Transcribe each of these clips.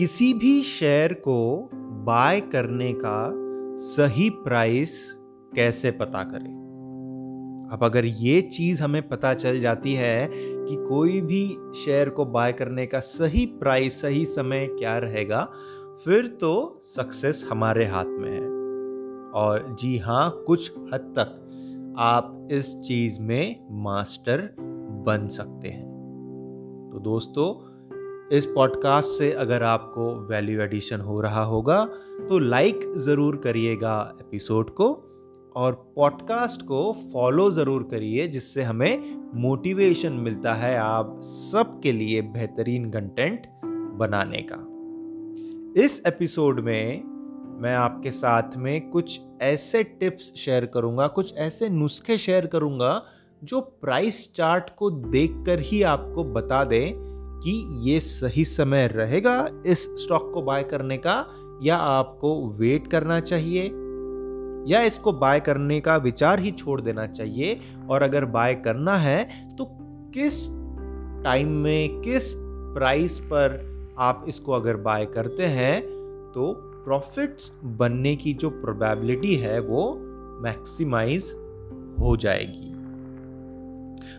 किसी भी शेयर को बाय करने का सही प्राइस कैसे पता करें? अब अगर ये चीज़ हमें पता चल जाती है कि कोई भी शेयर को बाय करने का सही प्राइस, सही समय क्या रहेगा, फिर तो सक्सेस हमारे हाथ में है। और जी हाँ कुछ हद तक आप इस चीज़ में मास्टर बन सकते हैं। तो दोस्तों इस पॉडकास्ट से अगर आपको वैल्यू एडिशन हो रहा होगा तो लाइक ज़रूर करिएगा एपिसोड को और पॉडकास्ट को फॉलो ज़रूर करिए, जिससे हमें मोटिवेशन मिलता है आप सबके लिए बेहतरीन कंटेंट बनाने का। इस एपिसोड में मैं आपके साथ में कुछ ऐसे टिप्स शेयर करूँगा, कुछ ऐसे नुस्खे शेयर करूँगा, जो प्राइस चार्ट को देखकर ही आपको बता दें कि ये सही समय रहेगा इस स्टॉक को बाय करने का या आपको वेट करना चाहिए? या इसको बाय करने का विचार ही छोड़ देना चाहिए? और अगर बाय करना है तो किस टाइम में, किस प्राइस पर आप इसको अगर बाय करते हैं तो प्रॉफिट्स बनने की जो प्रोबेबिलिटी है, वो मैक्सिमाइज हो जाएगी।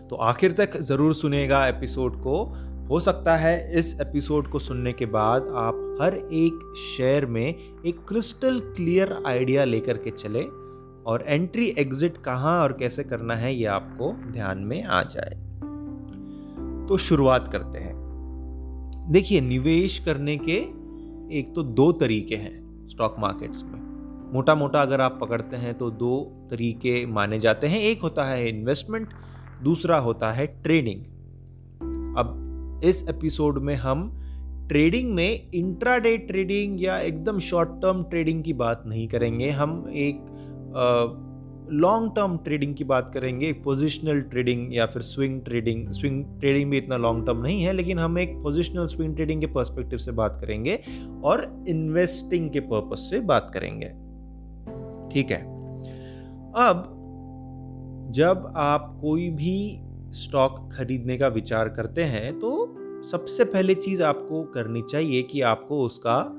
तो आखिर तक ज़रूर सुनेगा एपिसोड को। हो सकता है इस एपिसोड को सुनने के बाद आप हर एक शेयर में एक क्रिस्टल क्लियर आइडिया लेकर के चले और एंट्री एग्जिट कहाँ और कैसे करना है ये आपको ध्यान में आ जाए। तो शुरुआत करते हैं। देखिए, निवेश करने के एक तो दो तरीके हैं स्टॉक मार्केट्स में। मोटा मोटा अगर आप पकड़ते हैं तो दो तरीके माने जाते हैं। एक होता है इन्वेस्टमेंट दूसरा होता है ट्रेडिंग इस एपिसोड में हम ट्रेडिंग में इंट्राडे ट्रेडिंग या एकदम शॉर्ट टर्म ट्रेडिंग की बात नहीं करेंगे। हम एक लॉन्ग टर्म ट्रेडिंग की बात करेंगे पोजिशनल ट्रेडिंग या फिर स्विंग ट्रेडिंग स्विंग ट्रेडिंग भी इतना लॉन्ग टर्म नहीं है, लेकिन हम एक पोजिशनल स्विंग ट्रेडिंग के पर्सपेक्टिव से बात करेंगे और इन्वेस्टिंग के पर्पज से बात करेंगे। ठीक है? अब, जब आप कोई भी स्टॉक खरीदने का विचार करते हैं तो सबसे पहले चीज़ आपको करनी चाहिए कि आपको उसका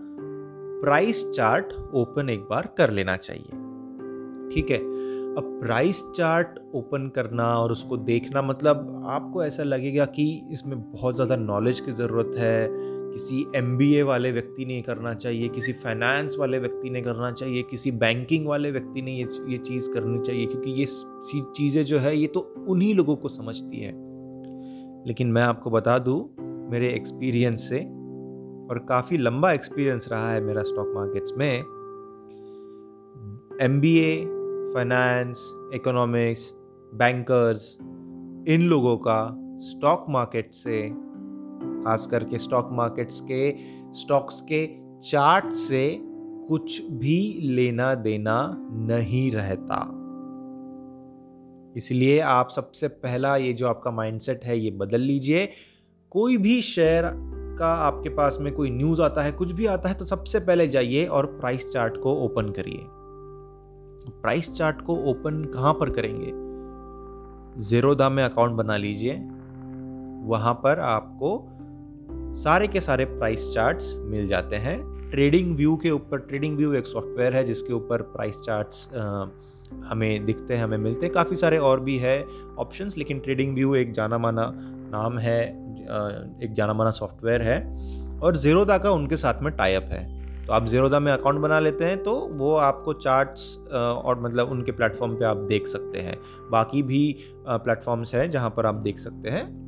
प्राइस चार्ट ओपन एक बार कर लेना चाहिए। ठीक है? अब प्राइस चार्ट ओपन करना और उसको देखना मतलब आपको ऐसा लगेगा कि इसमें बहुत ज़्यादा नॉलेज की ज़रूरत है किसी एमबीए वाले व्यक्ति ने करना चाहिए, किसी फाइनेंस वाले व्यक्ति ने करना चाहिए, किसी बैंकिंग वाले व्यक्ति ने ये ये चीज़ करनी चाहिए, क्योंकि ये चीज़ें जो है, ये तो उन्हीं लोगों को समझती है। लेकिन मैं आपको बता दूँ, मेरे एक्सपीरियंस से, और काफ़ी लंबा एक्सपीरियंस रहा है मेरा स्टॉक मार्केट्स में M B A finance economics bankers इन लोगों का स्टॉक मार्केट से खास करके स्टॉक मार्केट्स के स्टॉक्स के चार्ट से कुछ भी लेना देना नहीं रहता। इसलिए आप सबसे पहला ये जो आपका माइंडसेट है, ये बदल लीजिए। कोई भी शेयर का आपके पास में कोई न्यूज़ आता है, कुछ भी आता है तो सबसे पहले जाइए और प्राइस चार्ट को ओपन करिए। प्राइस चार्ट को ओपन कहाँ पर करेंगे? जीरोदा में अकाउंट बना लीजिए। वहाँ पर आपको सारे के सारे प्राइस चार्ट्स मिल जाते हैं। ट्रेडिंग व्यू के ऊपर ट्रेडिंग व्यू एक सॉफ्टवेयर है जिसके ऊपर प्राइस चार्ट्स हमें दिखते हैं, हमें मिलते हैं। काफ़ी सारे और भी है ऑप्शंस लेकिन ट्रेडिंग व्यू एक जाना माना नाम है एक जाना माना सॉफ्टवेयर है। और ज़ीरोदा का उनके साथ में टाइप है। तो आप ज़ीरोदा में अकाउंट बना लेते हैं तो वो आपको चार्ट्स और मतलब उनके प्लेटफॉर्म पे आप देख सकते हैं। बाकी भी प्लेटफॉर्म्स हैं जहाँ पर आप देख सकते हैं।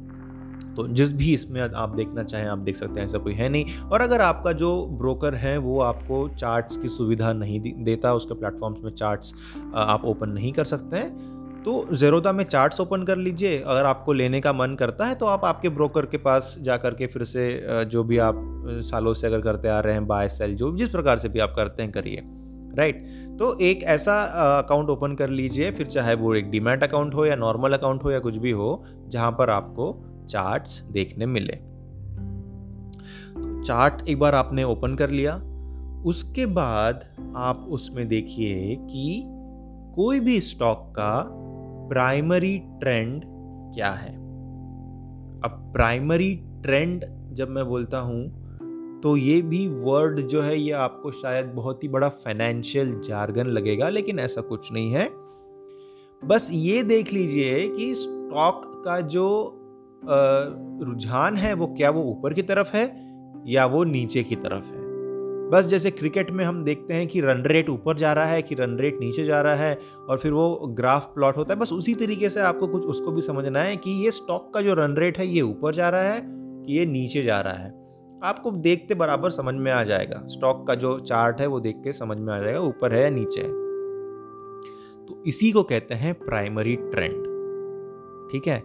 तो जिस भी इसमें आप देखना चाहें, आप देख सकते हैं, ऐसा कोई है नहीं। और अगर आपका जो ब्रोकर है, वो आपको चार्ट्स की सुविधा नहीं देता, उसके प्लेटफॉर्म्स में चार्ट्स आप ओपन नहीं कर सकते हैं तो ज़ेरोदा में चार्ट्स ओपन कर लीजिए। अगर आपको लेने का मन करता है तो आप आपके ब्रोकर के पास जा कर के फिर से जो भी आप सालों से अगर करते आ रहे हैं बाय सेल जो जिस प्रकार से भी आप करते हैं, करिए। राइट तो एक ऐसा अकाउंट ओपन कर लीजिए, फिर चाहे वो एक डीमैट अकाउंट हो या नॉर्मल अकाउंट हो या कुछ भी हो, जहाँ पर आपको चार्ट्स देखने मिले। तो चार्ट एक बार आपने ओपन कर लिया। उसके बाद आप उसमें देखिए कि कोई भी स्टॉक का प्राइमरी ट्रेंड क्या है। अब प्राइमरी ट्रेंड जब मैं बोलता हूँ तो ये भी वर्ड जो है, ये आपको शायद बहुत ही बड़ा फाइनेंशियल जार्गन लगेगा, लेकिन ऐसा कुछ नहीं है। बस ये देख लीजिए कि स्टॉक का जो रुझान है, वो क्या वो ऊपर की तरफ़ है या वो नीचे की तरफ़ है? बस जैसे क्रिकेट में हम देखते हैं कि रन रेट ऊपर जा रहा है, कि रन रेट नीचे जा रहा है और फिर वो ग्राफ प्लॉट होता है। बस उसी तरीके से आपको कुछ उसको भी समझना है कि ये स्टॉक का जो रन रेट है, ये ऊपर जा रहा है कि ये नीचे जा रहा है। आपको देखते बराबर समझ में आ जाएगा। स्टॉक का जो चार्ट है, वो देख के समझ में आ जाएगा, ऊपर है या नीचे है। तो इसी को कहते हैं प्राइमरी ट्रेंड। ठीक है?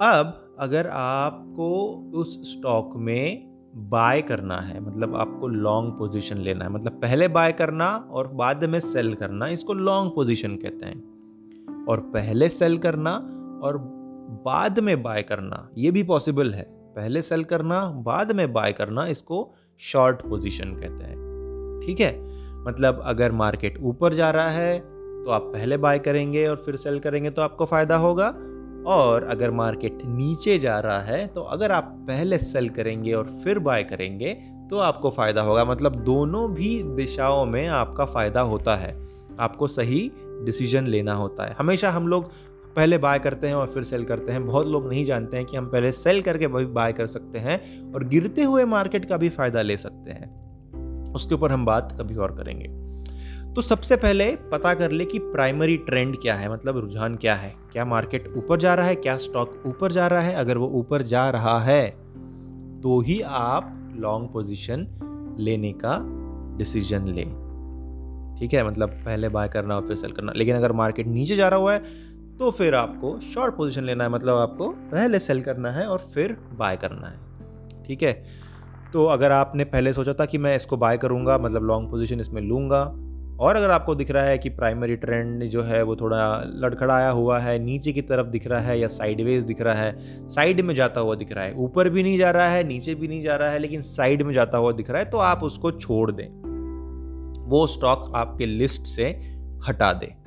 अब अगर आपको उस स्टॉक में बाय करना है मतलब आपको लॉन्ग पोजीशन लेना है मतलब पहले बाय करना और बाद में सेल करना, इसको लॉन्ग पोजीशन कहते हैं। और पहले सेल करना और बाद में बाय करना, ये भी पॉसिबल है। पहले सेल करना, बाद में बाय करना, इसको शॉर्ट पोजीशन कहते हैं। ठीक है? मतलब अगर मार्केट ऊपर जा रहा है तो आप पहले बाय करेंगे और फिर सेल करेंगे तो आपको फ़ायदा होगा। और अगर मार्केट नीचे जा रहा है तो अगर आप पहले सेल करेंगे और फिर बाय करेंगे तो आपको फ़ायदा होगा। मतलब दोनों भी दिशाओं में आपका फ़ायदा होता है। आपको सही डिसीज़न लेना होता है। हमेशा हम लोग पहले बाय करते हैं और फिर सेल करते हैं। बहुत लोग नहीं जानते हैं कि हम पहले सेल करके भी बाय कर सकते हैं और गिरते हुए मार्केट का भी फ़ायदा ले सकते हैं। उसके ऊपर हम बात कभी और करेंगे। तो सबसे पहले पता कर ले कि प्राइमरी ट्रेंड क्या है मतलब रुझान क्या है। क्या मार्केट ऊपर जा रहा है, क्या स्टॉक ऊपर जा रहा है? अगर वो ऊपर जा रहा है तो ही आप लॉन्ग पोजीशन लेने का डिसीज़न लें। ठीक है? मतलब पहले बाय करना और फिर सेल करना। लेकिन अगर मार्केट नीचे जा रहा हुआ है तो फिर आपको शॉर्ट पोजीशन लेना है। मतलब आपको पहले सेल करना है और फिर बाय करना है। ठीक है? तो अगर आपने पहले सोचा था कि मैं इसको बाय करूँगा मतलब लॉन्ग पोजीशन इसमें लूँगा और अगर आपको दिख रहा है कि प्राइमरी ट्रेंड जो है वो थोड़ा लड़खड़ाया हुआ है, नीचे की तरफ़ दिख रहा है या साइडवेज दिख रहा है साइड में जाता हुआ दिख रहा है। ऊपर भी नहीं जा रहा है, नीचे भी नहीं जा रहा है, लेकिन साइड में जाता हुआ दिख रहा है तो आप उसको छोड़ दें। वो स्टॉक आपके लिस्ट से हटा दें।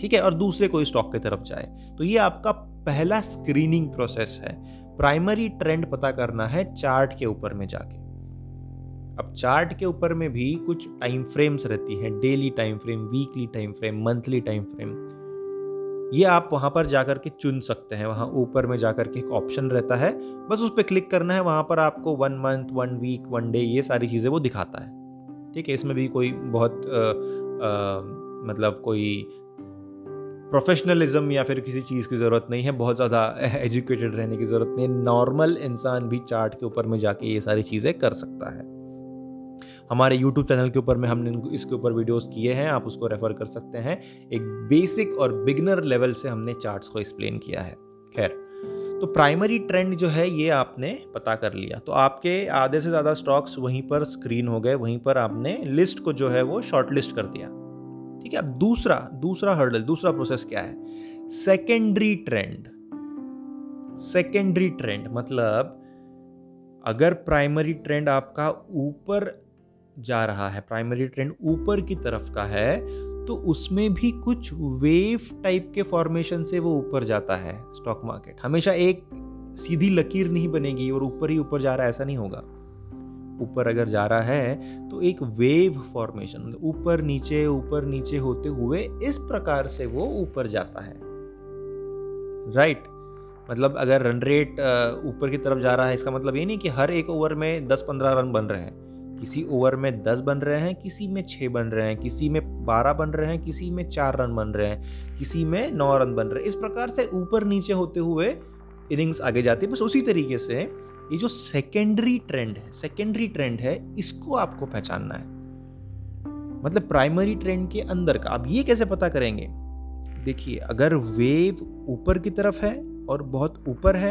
ठीक है? और दूसरे कोई स्टॉक की तरफ़ जाए। तो ये आपका पहला स्क्रीनिंग प्रोसेस है। प्राइमरी ट्रेंड पता करना है चार्ट के ऊपर में जाके। अब चार्ट के ऊपर में भी कुछ टाइम फ्रेम्स रहती हैं daily time frame weekly time frame monthly time frame ये आप वहाँ पर जाकर के चुन सकते हैं वहाँ ऊपर में जाकर के एक ऑप्शन रहता है बस उस पर क्लिक करना है वहाँ पर आपको one month one week one day ये सारी चीज़ें वो दिखाता है। ठीक है इसमें भी कोई बहुत आ, आ, मतलब कोई प्रोफेशनलिज्म या फिर किसी चीज़ की ज़रूरत नहीं है बहुत ज़्यादा एजुकेटेड रहने की ज़रूरत नहीं है। नॉर्मल इंसान भी चार्ट के ऊपर में जाके ये सारी चीज़ें कर सकता है। हमारे यूट्यूब चैनल के ऊपर में हमने इसके ऊपर वीडियोस किए हैं, आप उसको रेफर कर सकते हैं। एक बेसिक और बिगनर लेवल से हमने चार्ट्स को एक्सप्लेन किया है। खैर तो प्राइमरी ट्रेंड जो है, ये आपने पता कर लिया। तो आपके आधे से ज़्यादा स्टॉक्स वहीं पर स्क्रीन हो गए, वहीं पर आपने लिस्ट को जो है वो शॉर्ट लिस्ट कर दिया। ठीक है, अब दूसरा दूसरा हर्डल दूसरा प्रोसेस क्या है? सेकेंडरी ट्रेंड सेकेंडरी ट्रेंड मतलब अगर प्राइमरी ट्रेंड आपका ऊपर जा रहा है प्राइमरी ट्रेंड ऊपर की तरफ़ का है तो उसमें भी कुछ वेव टाइप के फॉर्मेशन से वो ऊपर जाता है स्टॉक मार्केट हमेशा एक सीधी लकीर नहीं बनेगी और ऊपर ही ऊपर जा रहा है, ऐसा नहीं होगा। ऊपर अगर जा रहा है तो एक वेव फॉर्मेशन ऊपर नीचे ऊपर नीचे होते हुए इस प्रकार से वो ऊपर जाता है। Right right? मतलब अगर रन रेट ऊपर की तरफ़ जा रहा है, इसका मतलब ये नहीं कि हर एक ओवर में 10-15 रन बन रहे हैं। किसी ओवर में दस बन रहे हैं, किसी में छः बन रहे हैं, किसी में बारह बन रहे हैं, किसी में चार रन बन रहे हैं, किसी में नौ रन बन रहे हैं। इस प्रकार से ऊपर नीचे होते हुए इनिंग्स आगे जाती है। बस उसी तरीके से ये जो सेकेंडरी ट्रेंड है सेकेंडरी ट्रेंड है, इसको आपको पहचानना है। मतलब प्राइमरी ट्रेंड के अंदर का। आप ये कैसे पता करेंगे? देखिए, अगर वेव ऊपर की तरफ़ है और बहुत ऊपर है,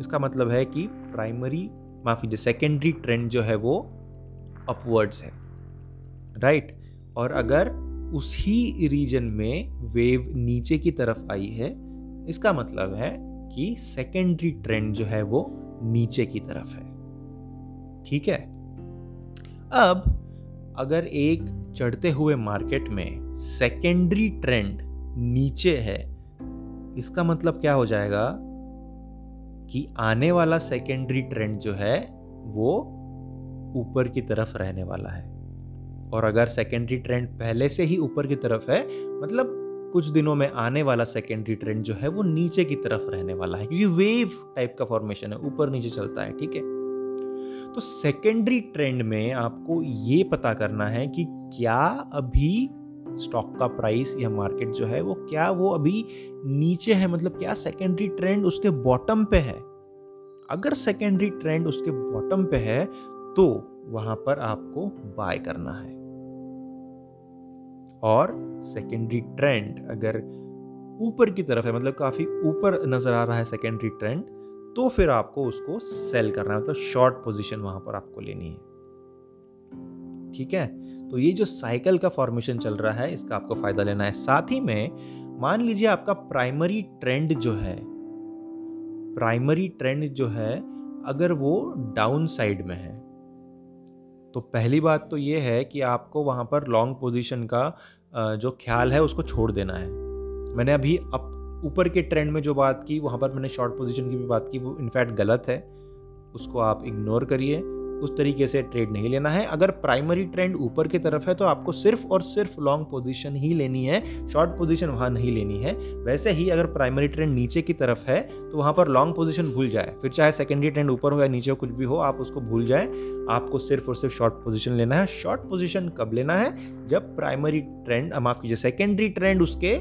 इसका मतलब है कि प्राइमरी माफ़ी जो सेकेंडरी ट्रेंड जो है वो अपवर्ड्स है राइट right? और अगर उसी रीजन में वेव नीचे की तरफ़ आई है, इसका मतलब है कि सेकेंडरी ट्रेंड जो है वो नीचे की तरफ़ है, ठीक है अब अगर एक चढ़ते हुए मार्केट में सेकेंडरी ट्रेंड नीचे है, इसका मतलब क्या हो जाएगा कि आने वाला सेकेंडरी ट्रेंड जो है वो ऊपर की तरफ़ रहने वाला है। और अगर सेकेंडरी ट्रेंड पहले से ही ऊपर की तरफ़ है मतलब कुछ दिनों में आने वाला सेकेंडरी ट्रेंड जो है, वो नीचे की तरफ़ रहने वाला है, क्योंकि वेव टाइप का फॉर्मेशन है, ऊपर नीचे चलता है, ठीक है? तो सेकेंडरी ट्रेंड में आपको ये पता करना है कि क्या अभी स्टॉक का प्राइस या मार्केट जो है, वो क्या वो अभी नीचे है मतलब क्या सेकेंडरी ट्रेंड उसके बॉटम पे है? अगर सेकेंडरी ट्रेंड उसके बॉटम पे है तो वहाँ पर आपको बाय करना है। और सेकेंडरी ट्रेंड अगर ऊपर की तरफ़ है मतलब काफ़ी ऊपर नज़र आ रहा है सेकेंडरी ट्रेंड तो फिर आपको उसको सेल करना है मतलब शॉर्ट पोजीशन वहाँ पर आपको लेनी है। ठीक है? तो ये जो साइकिल का फॉर्मेशन चल रहा है, इसका आपको फ़ायदा लेना है। साथ ही में, मान लीजिए आपका प्राइमरी ट्रेंड जो है प्राइमरी ट्रेंड जो है, अगर वो डाउन साइड में है तो पहली बात तो ये है कि आपको वहाँ पर लॉन्ग पोजीशन का जो ख्याल है उसको छोड़ देना है। मैंने अभी अप, ऊपर के ट्रेंड में जो बात की, वहाँ पर मैंने शॉर्ट पोजीशन की भी बात की, वो इनफैक्ट गलत है। उसको आप इग्नोर करिए। उस तरीके से ट्रेड नहीं लेना है। अगर प्राइमरी ट्रेंड ऊपर की तरफ़ है तो आपको सिर्फ़ और सिर्फ़ लॉन्ग पोजीशन ही लेनी है शॉर्ट पोजीशन वहाँ नहीं लेनी है। वैसे ही अगर प्राइमरी ट्रेंड नीचे की तरफ़ है तो वहाँ पर लॉन्ग पोजीशन भूल जाए। फिर चाहे सेकेंडरी ट्रेंड ऊपर हो या नीचे हो, कुछ भी हो, आप उसको भूल जाए। आपको सिर्फ़ और सिर्फ़ शॉर्ट पोजिशन लेना है। शॉर्ट पोजिशन कब लेना है? जब प्राइमरी ट्रेंड माफ़ कीजिए सेकेंडरी ट्रेंड उसके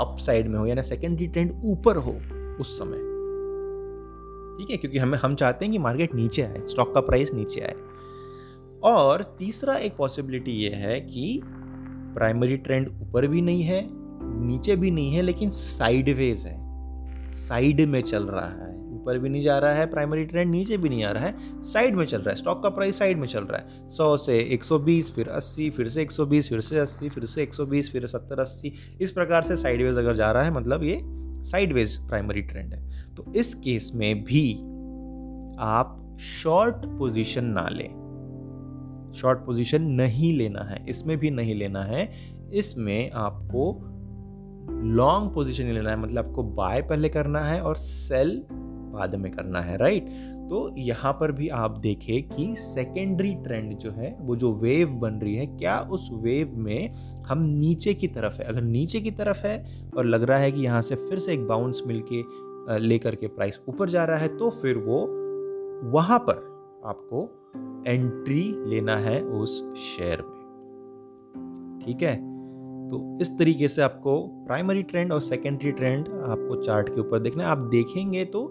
अप साइड में हो, यानी सेकेंडरी ट्रेंड ऊपर हो, उस समय। ठीक है, क्योंकि हमें, हम चाहते हैं कि मार्केट नीचे आए, स्टॉक का प्राइस नीचे आए। और तीसरा एक पॉसिबिलिटी ये है कि प्राइमरी ट्रेंड ऊपर भी नहीं है, नीचे भी नहीं है, लेकिन साइडवेज है। साइड में चल रहा है। ऊपर भी नहीं जा रहा है, प्राइमरी ट्रेंड नीचे भी नहीं आ रहा है, साइड में चल रहा है। स्टॉक का प्राइस साइड में चल रहा है। 100 से 120 फिर 80 फिर से 120 फिर से 80 फिर से 120 फिर 70 80 इस प्रकार से साइडवेज अगर जा रहा है मतलब ये साइडवेज प्राइमरी ट्रेंड है। तो इस केस में भी आप शॉर्ट पोजीशन ना लें। शॉर्ट पोजीशन नहीं लेना है। इसमें भी नहीं लेना है। इसमें आपको लॉन्ग पोजीशन लेना है। मतलब आपको बाय पहले करना है और सेल बाद में करना है राइट तो यहाँ पर भी आप देखें कि सेकेंडरी ट्रेंड जो है, वो जो वेव बन रही है, क्या उस वेव में हम नीचे की तरफ़ है? अगर नीचे की तरफ़ है और लग रहा है कि यहाँ से फिर से एक बाउंस मिलके लेकर के प्राइस ऊपर जा रहा है तो फिर वो वहाँ पर आपको एंट्री लेना है उस शेयर में। ठीक है? तो इस तरीके से आपको प्राइमरी ट्रेंड और सेकेंडरी ट्रेंड आपको चार्ट के ऊपर देखना है। आप देखेंगे तो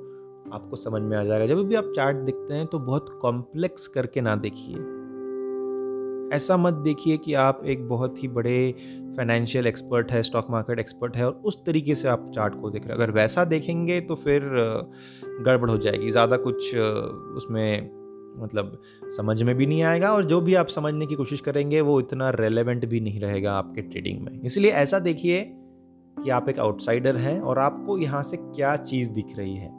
आपको समझ में आ जाएगा। जब भी आप चार्ट देखते हैं तो बहुत कॉम्प्लेक्स करके ना देखिए। ऐसा मत देखिए कि आप एक बहुत ही बड़े फाइनेंशियल एक्सपर्ट है स्टॉक मार्केट एक्सपर्ट है और उस तरीके से आप चार्ट को देख रहे हैं। अगर वैसा देखेंगे तो फिर गड़बड़ हो जाएगी। ज़्यादा कुछ उसमें मतलब समझ में भी नहीं आएगा और जो भी आप समझने की कोशिश करेंगे वो इतना रेलेवेंट भी नहीं रहेगा आपके ट्रेडिंग में। इसलिए ऐसा देखिए कि आप एक आउटसाइडर हैं और आपको यहाँ से क्या चीज़ दिख रही है।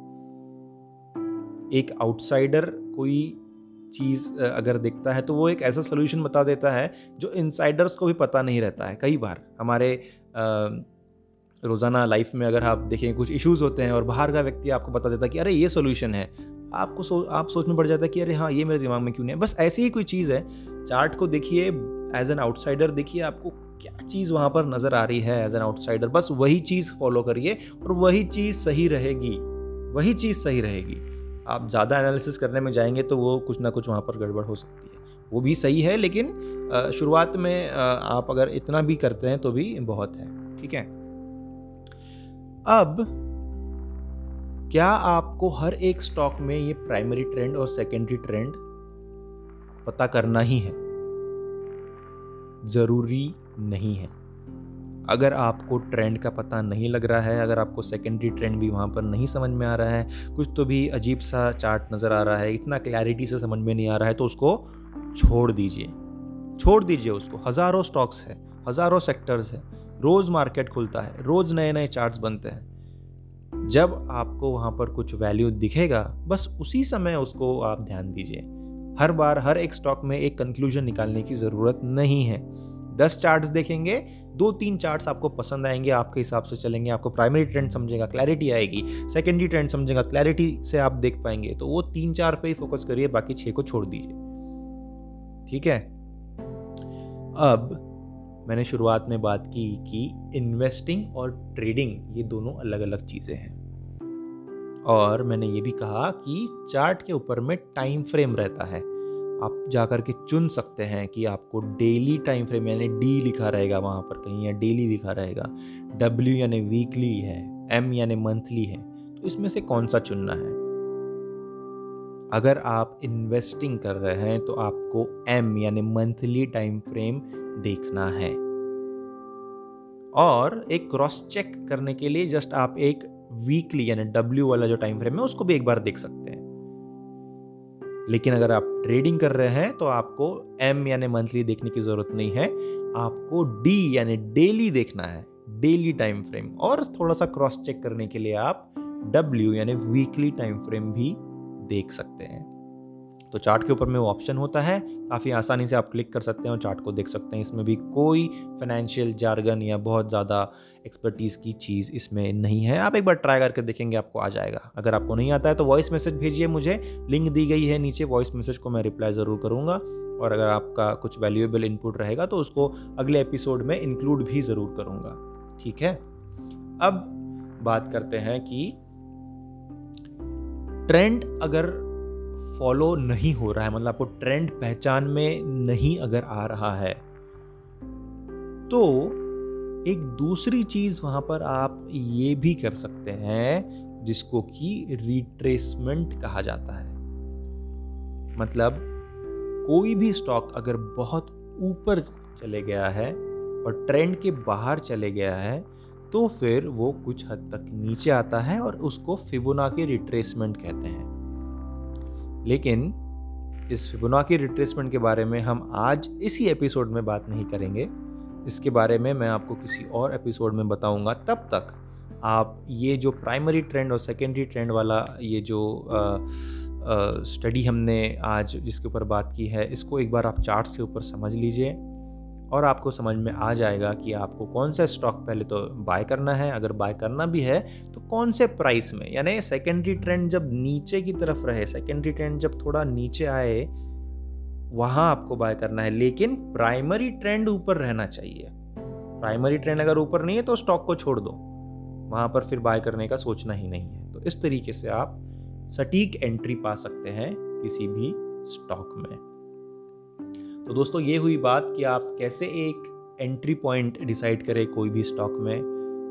एक आउटसाइडर कोई चीज़ अगर देखता है तो वो एक ऐसा सोल्यूशन बता देता है, जो इनसाइडर्स को भी पता नहीं रहता है, कई बार। हमारे रोज़ाना लाइफ में अगर आप देखें, कुछ इश्यूज़ होते हैं और बाहर का व्यक्ति आपको बता देता है कि, अरे, ये सोल्यूशन है। आपको सो, आप सोच में पड़ जाता है कि, अरे हाँ ये मेरे दिमाग में क्यों नहीं है? बस ऐसी ही कोई चीज़ है चार्ट को देखिए एज एन आउटसाइडर देखिए, आपको क्या चीज़ वहाँ पर नज़र आ रही है एज एन आउटसाइडर बस वही चीज़ फॉलो करिए और वही चीज़ सही रहेगी, वही चीज़ सही रहेगी। आप ज़्यादा एनालिसिस करने में जाएँगे तो वो कुछ ना कुछ वहाँ पर गड़बड़ हो सकती है। वो भी सही है, लेकिन शुरुआत में आप अगर इतना भी करते हैं तो भी बहुत है, ठीक है? अब, क्या आपको हर एक स्टॉक में ये प्राइमरी ट्रेंड और सेकेंडरी ट्रेंड पता करना ही है? ज़रूरी नहीं है। अगर आपको ट्रेंड का पता नहीं लग रहा है, अगर आपको सेकेंडरी ट्रेंड भी वहाँ पर नहीं समझ में आ रहा है, कुछ तो भी अजीब सा चार्ट नज़र आ रहा है, इतना क्लैरिटी से समझ में नहीं आ रहा है तो उसको छोड़ दीजिए। छोड़ दीजिए उसको। हज़ारों स्टॉक्स है, हज़ारों सेक्टर्स है, रोज़ मार्केट खुलता है, रोज़ नए नए चार्ट्स बनते हैं। जब आपको वहाँ पर कुछ वैल्यू दिखेगा, बस उसी समय उसको आप ध्यान दीजिए। हर बार, हर एक स्टॉक में एक कंक्लूजन निकालने की ज़रूरत नहीं है। दस चार्ट्स देखेंगे, दो तीन चार्ट्स आपको पसंद आएँगे, आपके हिसाब से चलेंगे, आपको प्राइमरी ट्रेंड समझेगा क्लैरिटी आएगी सेकेंडरी ट्रेंड समझेगा क्लैरिटी से आप देख पाएँगे। तो वो तीन चार पे ही फोकस करिए, बाकी छः को छोड़ दीजिए। ठीक है? अब मैंने शुरुआत में बात की कि इन्वेस्टिंग और ट्रेडिंग ये दोनों अलग अलग चीज़ें हैं। और मैंने ये भी कहा कि चार्ट के ऊपर में टाइम फ्रेम रहता है। आप जा कर के चुन सकते हैं कि आपको डेली टाइम फ्रेम यानी डी लिखा रहेगा वहाँ पर कहीं या डेली लिखा रहेगा। डब्ल्यू यानी वीकली है एम यानी मंथली है। तो इसमें से कौन सा चुनना है? अगर आप इन्वेस्टिंग कर रहे हैं तो आपको एम यानी मंथली टाइम फ्रेम देखना है। और एक क्रॉस चेक करने के लिए जस्ट आप एक वीकली यानी डब्ल्यू वाला जो टाइम फ्रेम है, उसको भी एक बार देख सकते हैं। लेकिन अगर आप ट्रेडिंग कर रहे हैं तो आपको एम यानी मंथली देखने की ज़रूरत नहीं है। आपको डी यानी डेली देखना है डेली टाइम फ्रेम और थोड़ा सा क्रॉस चेक करने के लिए आप डब्ल्यू यानी वीकली टाइम फ्रेम भी देख सकते हैं। तो चार्ट के ऊपर में वो ऑप्शन होता है। काफ़ी आसानी से आप क्लिक कर सकते हैं और चार्ट को देख सकते हैं। इसमें भी कोई फाइनेंशियल जार्गन या बहुत ज़्यादा एक्सपर्टीज़ की चीज़ इसमें नहीं है। आप एक बार ट्राई करके देखेंगे, आपको आ जाएगा। अगर आपको नहीं आता है तो वॉइस मैसेज भेजिए मुझे। लिंक दी गई है नीचे वॉइस मैसेज को मैं रिप्लाई ज़रूर करूँगा। और अगर आपका कुछ वैल्यूएबल इनपुट रहेगा तो उसको अगले एपिसोड में इंक्लूड भी ज़रूर करूँगा। ठीक है? अब बात करते हैं कि ट्रेंड अगर फॉलो नहीं हो रहा है मतलब आपको ट्रेंड पहचान में नहीं अगर आ रहा है तो एक दूसरी चीज़ वहाँ पर आप ये भी कर सकते हैं, जिसको कि रिट्रेसमेंट कहा जाता है। मतलब कोई भी स्टॉक अगर बहुत ऊपर चले गया है और ट्रेंड के बाहर चले गया है तो फिर वो कुछ हद तक नीचे आता है और उसको फिबोनाकी रिट्रेसमेंट कहते हैं। लेकिन इस फिबोनाकी रिट्रेसमेंट के बारे में हम आज इसी एपिसोड में बात नहीं करेंगे। इसके बारे में मैं आपको किसी और एपिसोड में बताऊँगा। तब तक आप ये जो प्राइमरी ट्रेंड और सेकेंडरी ट्रेंड वाला ये जो स्टडी हमने आज जिसके ऊपर बात की है, इसको एक बार आप चार्ट्स के ऊपर समझ लीजिए। और आपको समझ में आ जाएगा कि आपको कौन सा स्टॉक पहले तो बाय करना है, अगर बाय करना भी है तो कौन से प्राइस में? यानी सेकेंडरी ट्रेंड जब नीचे की तरफ़ रहे सेकेंडरी ट्रेंड जब थोड़ा नीचे आए, वहाँ आपको बाय करना है। लेकिन प्राइमरी ट्रेंड ऊपर रहना चाहिए। प्राइमरी ट्रेंड अगर ऊपर नहीं है तो स्टॉक को छोड़ दो। वहाँ पर फिर बाय करने का सोचना ही नहीं है। तो इस तरीके से आप सटीक एंट्री पा सकते हैं किसी भी स्टॉक में। तो दोस्तों, ये हुई बात कि आप कैसे एक एंट्री पॉइंट डिसाइड करें कोई भी स्टॉक में।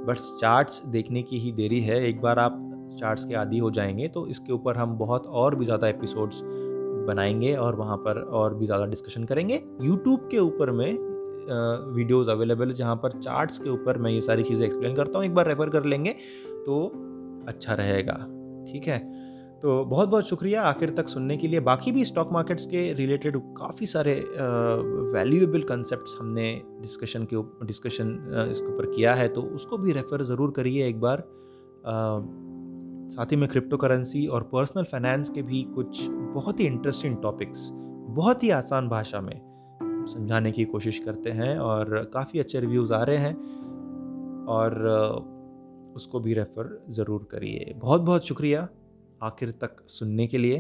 बस चार्ट्स देखने की ही देरी है। एक बार आप चार्ट्स के आदि हो जाएँगे तो इसके ऊपर हम बहुत और भी ज़्यादा एपिसोड्स बनाएँगे और वहाँ पर और भी ज़्यादा डिस्कशन करेंगे। यूट्यूब के ऊपर में वीडियोस अवेलेबल जहाँ पर चार्ट्स के ऊपर मैं ये सारी चीज़ें एक्सप्लेन करता हूँ। एक बार रेफर कर लेंगे तो अच्छा रहेगा। ठीक है? तो बहुत बहुत शुक्रिया आखिर तक सुनने के लिए। बाकी भी स्टॉक मार्केट्स के रिलेटेड काफ़ी सारे वैल्यूएबल कंसेप्ट हमने डिस्कशन के डिस्कशन इसके ऊपर किया है तो उसको भी रेफ़र ज़रूर करिए एक बार। आ, साथ ही में क्रिप्टो करेंसी और पर्सनल फाइनेंस के भी कुछ बहुत ही इंटरेस्टिंग टॉपिक्स बहुत ही आसान भाषा में समझाने की कोशिश करते हैं और काफ़ी अच्छे रिव्यूज़ आ रहे हैं और उसको भी रेफ़र ज़रूर करिए। बहुत बहुत शुक्रिया। आखिर तक सुनने के लिए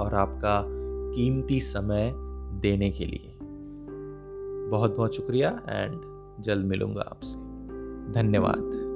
और आपका कीमती समय देने के लिए। बहुत बहुत शुक्रिया एंड जल्द मिलूँगा आपसे। धन्यवाद।